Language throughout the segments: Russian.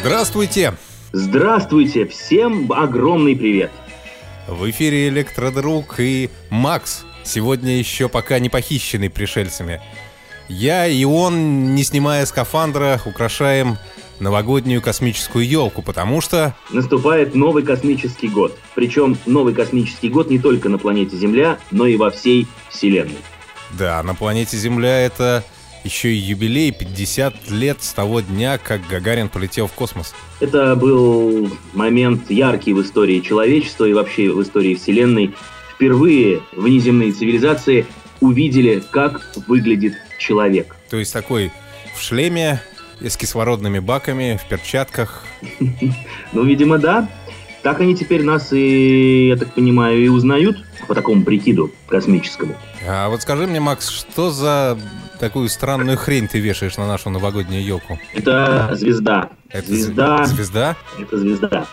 Здравствуйте! Здравствуйте! Всем огромный привет! В эфире Электродруг и Макс, сегодня еще пока не похищенный пришельцами. Я и он, не снимая скафандра, украшаем новогоднюю космическую елку, потому что... Наступает новый космический год. Причем новый космический год не только на планете Земля, но и во всей Вселенной. Да, на планете Земля это еще и юбилей 50 лет с того дня, как Гагарин полетел в космос. Это был момент яркий в истории человечества и вообще в истории Вселенной. Впервые внеземные цивилизации увидели, как выглядит человек. То есть такой в шлеме, с кислородными баками, в перчатках. Ну, видимо, да. Так они теперь нас и, я так понимаю, и узнают по такому прикиду космическому. А вот скажи мне, Макс, что за такую странную хрень ты вешаешь на нашу новогоднюю елку? Это звезда. Это звезда? Звезда? Это звезда.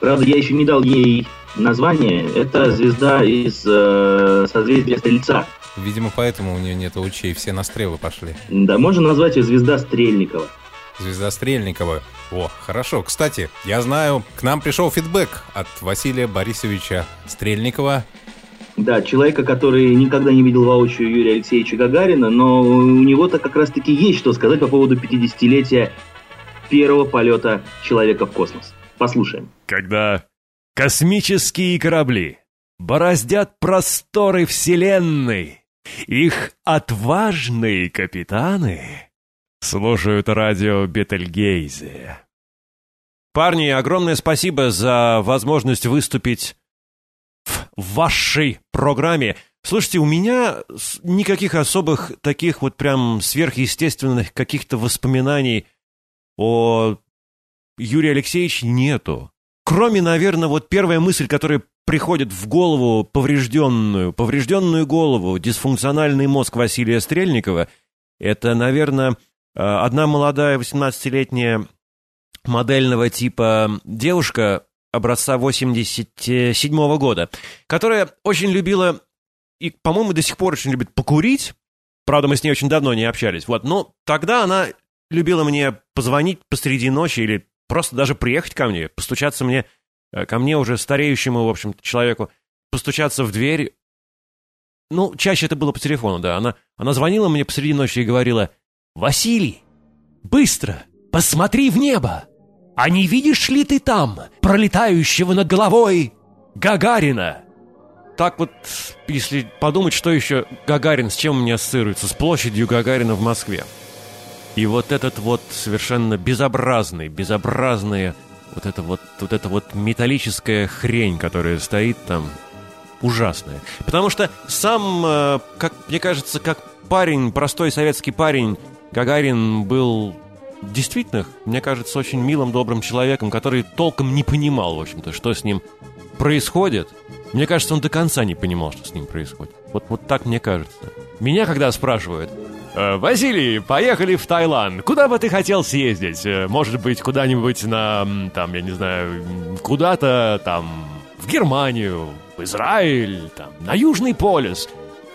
Правда, я еще не дал ей название. Это звезда из э, созвездия Стрельца. Видимо, поэтому у нее нет лучей, все на стрелы пошли. Да, можно назвать ее звезда Стрельникова. Звезда Стрельникова. О, хорошо. Кстати, я знаю, к нам пришел фидбэк от Василия Борисовича Стрельникова. Да, человека, который никогда не видел воочию Юрия Алексеевича Гагарина, но у него-то как раз-таки есть что сказать по поводу 50-летия первого полета человека в космос. Послушаем. Когда космические корабли бороздят просторы Вселенной, их отважные капитаны слушают радио Бетельгейзе. Парни, огромное спасибо за возможность выступить в вашей программе. Слушайте, у меня никаких особых таких вот прям сверхъестественных каких-то воспоминаний о Юрии Алексеевиче нету. Кроме, наверное, вот первая мысль, которая приходит в голову поврежденную, поврежденную голову, дисфункциональный мозг Василия Стрельникова, это, наверное, одна молодая 18-летняя модельного типа девушка образца 87 -го года, которая очень любила и, по-моему, до сих пор очень любит покурить. Правда, мы с ней очень давно не общались. Вот, но тогда она любила мне позвонить посреди ночи или просто даже приехать ко мне, постучаться мне, э, ко мне уже стареющему, в общем человеку, постучаться в дверь. Ну, чаще это было по телефону, да. Она, она звонила мне посреди ночи и говорила, «Василий, быстро, посмотри в небо!» А не видишь ли ты там, пролетающего над головой, Гагарина? Так вот, если подумать, что еще Гагарин, с чем у меня ассоциируется? С площадью Гагарина в Москве. И вот этот вот совершенно безобразный, безобразная вот это вот, вот эта вот металлическая хрень, которая стоит там, ужасная. Потому что сам, э, как мне кажется, как парень, простой советский парень, Гагарин был действительно, мне кажется, очень милым, добрым человеком, который толком не понимал, в общем-то, что с ним происходит. Мне кажется, он до конца не понимал, что с ним происходит. Вот, вот так мне кажется. Меня когда спрашивают, «Э, Василий, поехали в Таиланд. Куда бы ты хотел съездить? Э, может быть, куда-нибудь на, там, я не знаю, куда-то там в Германию, в Израиль, там, на Южный полюс.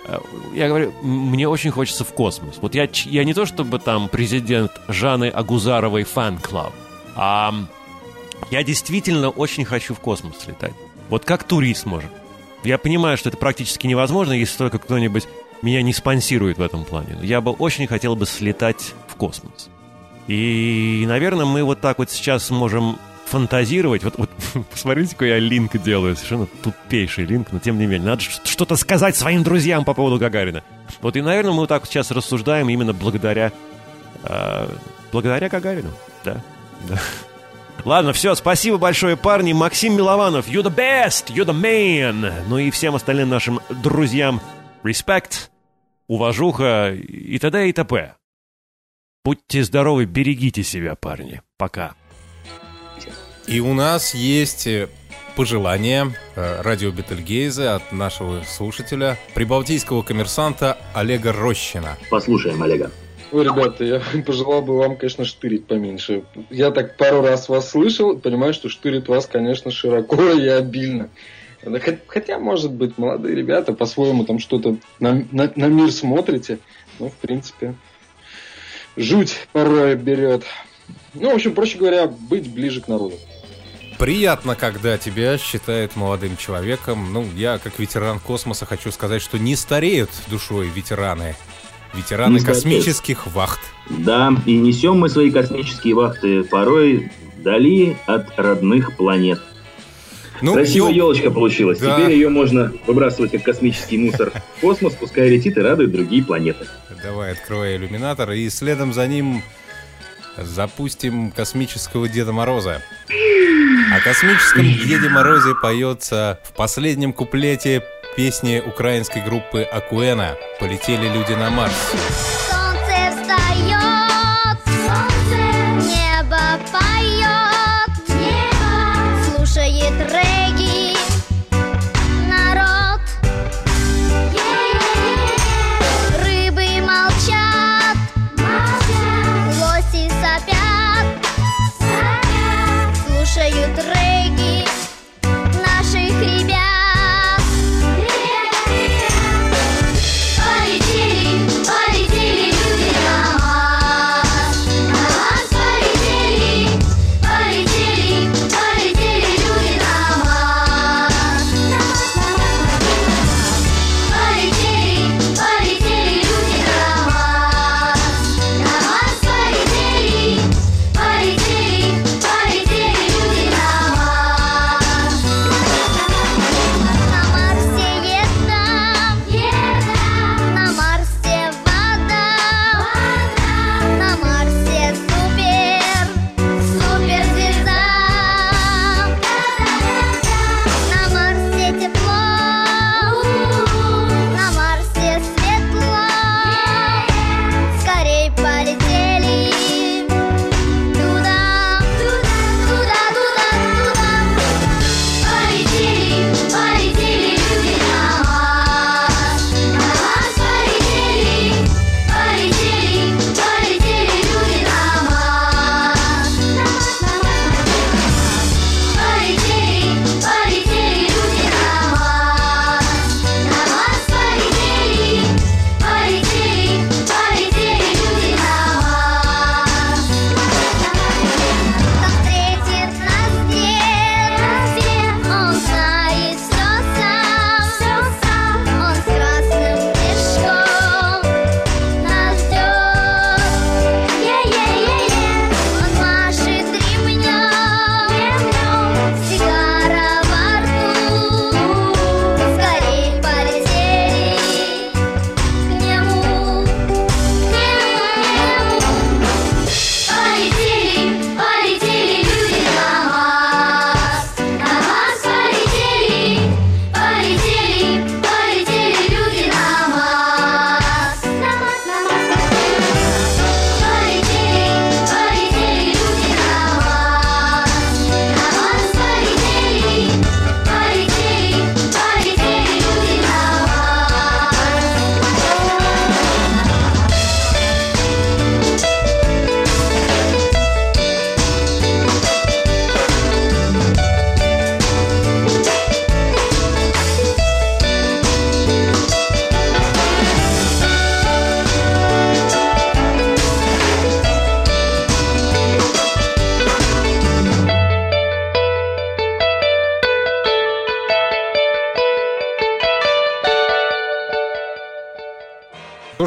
Э, я говорю, мне очень хочется в космос. Вот я, я не то чтобы там президент Жанны Агузаровой фан-клаб, а я действительно очень хочу в космос летать. Вот как турист может. Я понимаю, что это практически невозможно, если только кто-нибудь меня не спонсирует в этом плане. Я бы очень хотел бы слетать в космос. И, наверное, мы вот так вот сейчас можем фантазировать. Вот, вот посмотрите, какой я линк делаю. Совершенно тупейший линк, но тем не менее. Надо что-то сказать своим друзьям по поводу Гагарина. Вот и, наверное, мы вот так сейчас рассуждаем именно благодаря... Э, благодаря Гагарину. Да, да. Ладно, все, спасибо большое, парни. Максим Милованов, you the best, you the man. Ну и всем остальным нашим друзьям респект, уважуха и т.д. и т.п. Будьте здоровы, берегите себя, парни. Пока. И у нас есть э, пожелание э, радио Бетельгейзе от нашего слушателя, прибалтийского коммерсанта Олега Рощина. Послушаем Олега. Ой, ребята, я пожелал бы вам, конечно, штырить поменьше. Я так пару раз вас слышал, понимаю, что штырит вас, конечно, широко и обильно. Хотя, может быть, молодые ребята по-своему там что-то на, на, на мир смотрите. Ну, в принципе, жуть порой берет. Ну, в общем, проще говоря, быть ближе к народу. Приятно, когда тебя считают молодым человеком. Ну, я, как ветеран космоса, хочу сказать, что не стареют душой ветераны. Ветераны Не стареют. космических вахт. Да, и несем мы свои космические вахты порой вдали от родных планет. Ну, Красивая ё- елочка получилась. Да. Теперь ее можно выбрасывать как космический мусор в космос, пускай летит и радует другие планеты. Давай, открывай иллюминатор, и следом за ним запустим космического Деда Мороза. О космическом Деде Морозе поется в последнем куплете песни украинской группы Акуэна «Полетели люди на Марс».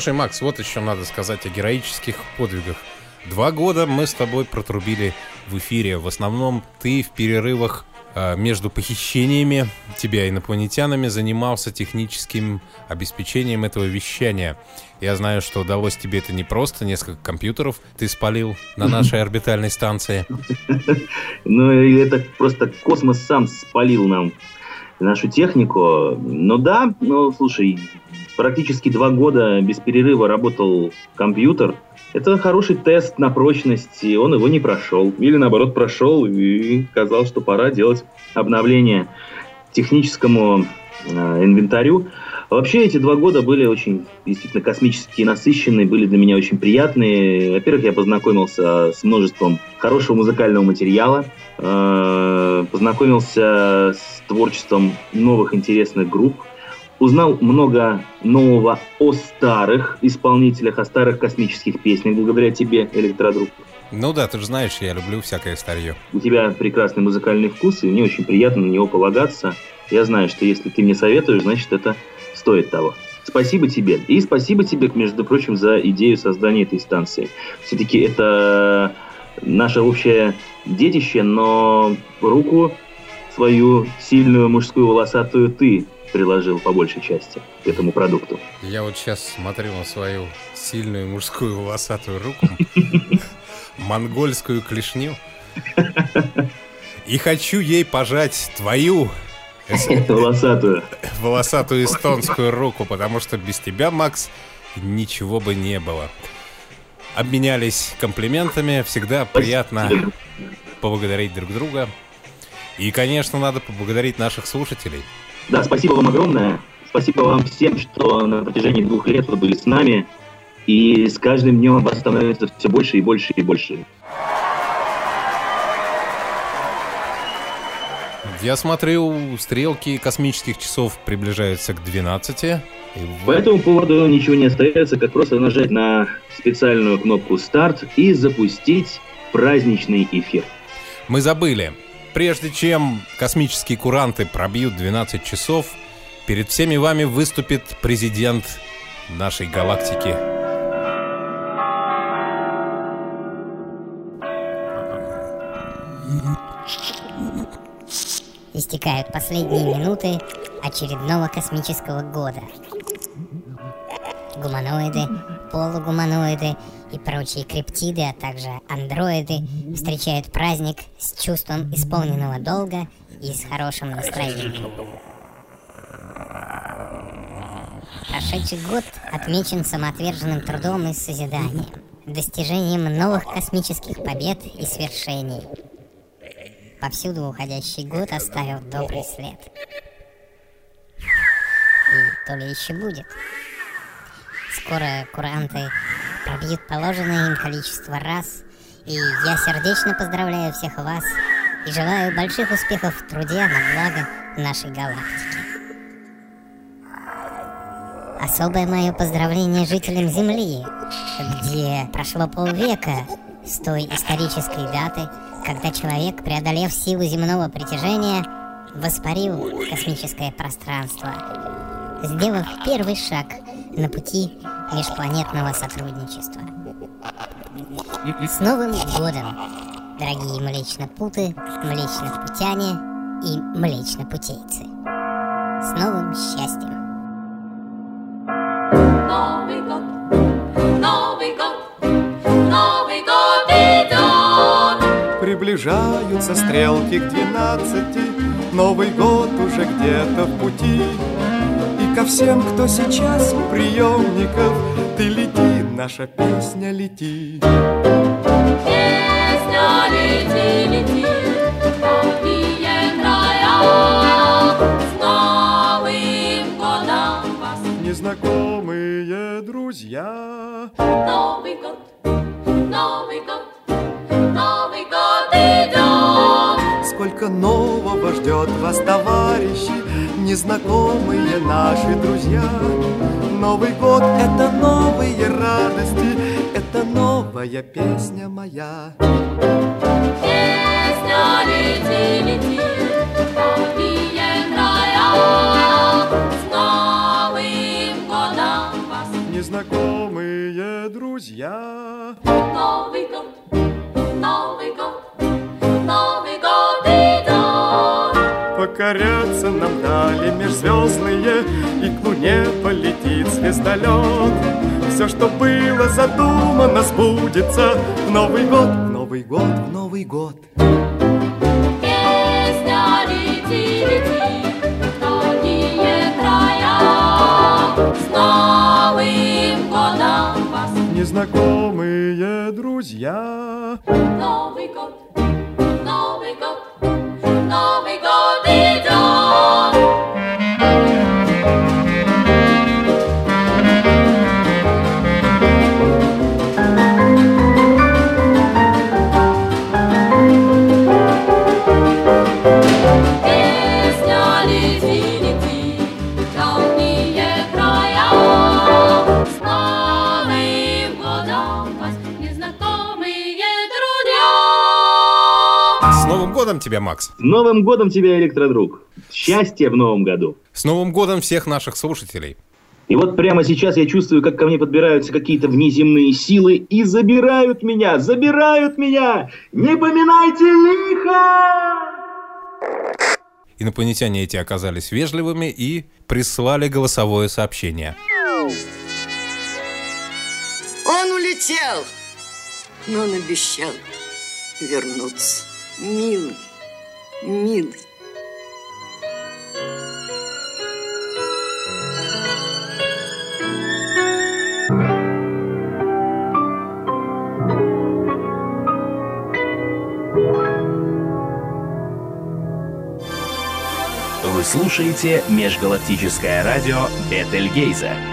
Слушай, Макс, вот еще надо сказать о героических подвигах. Два года мы с тобой протрубили в эфире. В основном ты в перерывах э, между похищениями тебя инопланетянами занимался техническим обеспечением этого вещания. Я знаю, что удалось тебе это не просто, несколько компьютеров ты спалил на нашей орбитальной станции. Ну, это просто космос сам спалил нам нашу технику. Ну да, ну слушай, практически два года без перерыва работал компьютер. Это хороший тест на прочность, и он его не прошел. Или наоборот прошел, и казалось, что пора делать обновление техническому э, инвентарю. Вообще эти два года были очень действительно космически насыщенные, были для меня очень приятные. Во-первых, я познакомился с множеством хорошего музыкального материала, э, познакомился с творчеством новых интересных групп, узнал много нового о старых исполнителях, о старых космических песнях, благодаря тебе, Электродруг. Ну да, ты же знаешь, я люблю всякое старье. У тебя прекрасный музыкальный вкус, и мне очень приятно на него полагаться. Я знаю, что если ты мне советуешь, значит, это стоит того. Спасибо тебе. И спасибо тебе, между прочим, за идею создания этой станции. Все-таки это наше общее детище, но руку свою сильную мужскую волосатую ты приложил по большей части к этому продукту. Я вот сейчас смотрю на свою сильную мужскую волосатую руку, монгольскую клешню, и хочу ей пожать твою Волосатую. волосатую эстонскую руку, потому что без тебя, Макс, ничего бы не было. Обменялись комплиментами, всегда приятно поблагодарить друг друга. И, конечно, надо поблагодарить наших слушателей. Да, спасибо вам огромное. Спасибо вам всем, что на протяжении двух лет вы были с нами. И с каждым днем вас становится все больше и больше и больше. Я смотрю, стрелки космических часов приближаются к 12. И По этому поводу ничего не остается, как просто нажать на специальную кнопку «Старт» и запустить праздничный эфир. Мы забыли. Прежде чем космические куранты пробьют 12 часов, перед всеми вами выступит президент нашей галактики. Истекают последние минуты очередного космического года. Гуманоиды, полугуманоиды и прочие криптиды, а также андроиды встречают праздник с чувством исполненного долга и с хорошим настроением. Прошедший год отмечен самоотверженным трудом и созиданием, достижением новых космических побед и свершений. Повсюду уходящий год оставил добрый след. И то ли еще будет. Скоро куранты пробьют положенное им количество раз, и я сердечно поздравляю всех вас и желаю больших успехов в труде на благо нашей галактики. Особое мое поздравление жителям Земли, где прошло полвека с той исторической даты, когда человек, преодолев силу земного притяжения, воспарил космическое пространство, сделав первый шаг на пути межпланетного сотрудничества. С Новым годом, дорогие млечнопуты, млечнопутяне и млечнопутейцы! С новым счастьем! Новый год, Новый год, Новый год идет. Приближаются стрелки к двенадцати Новый год уже где-то в пути ко всем, кто сейчас у приемников Ты лети, наша песня лети Песня лети, лети! Незнакомые друзья Новый год, Новый год, Новый год идет. Сколько нового ждет вас, товарищи Незнакомые наши друзья Новый год — это новые радости Это новая песня моя Песня лети, лети, края. С Новым годом вас! Незнакомые друзья Новый год, Покорятся нам дали межзвездные И к луне полетит звездолет Все, что было задумано, сбудется В Новый год, в Новый год, в Новый год Песня лети, лети, в края. С Новым годом вас! Незнакомые друзья Новый год, Новый год, Новый год Новым годом тебя, Макс! С Новым годом тебя, электродруг! Счастья в новом году! С Новым годом всех наших слушателей! И вот прямо сейчас я чувствую, как ко мне подбираются какие-то внеземные силы и забирают меня, забирают меня! Не поминайте лихо! Инопланетяне эти оказались вежливыми и прислали голосовое сообщение. Он улетел, но он обещал вернуться. Милый, милый. Вы слушаете межгалактическое радио Бетельгейза.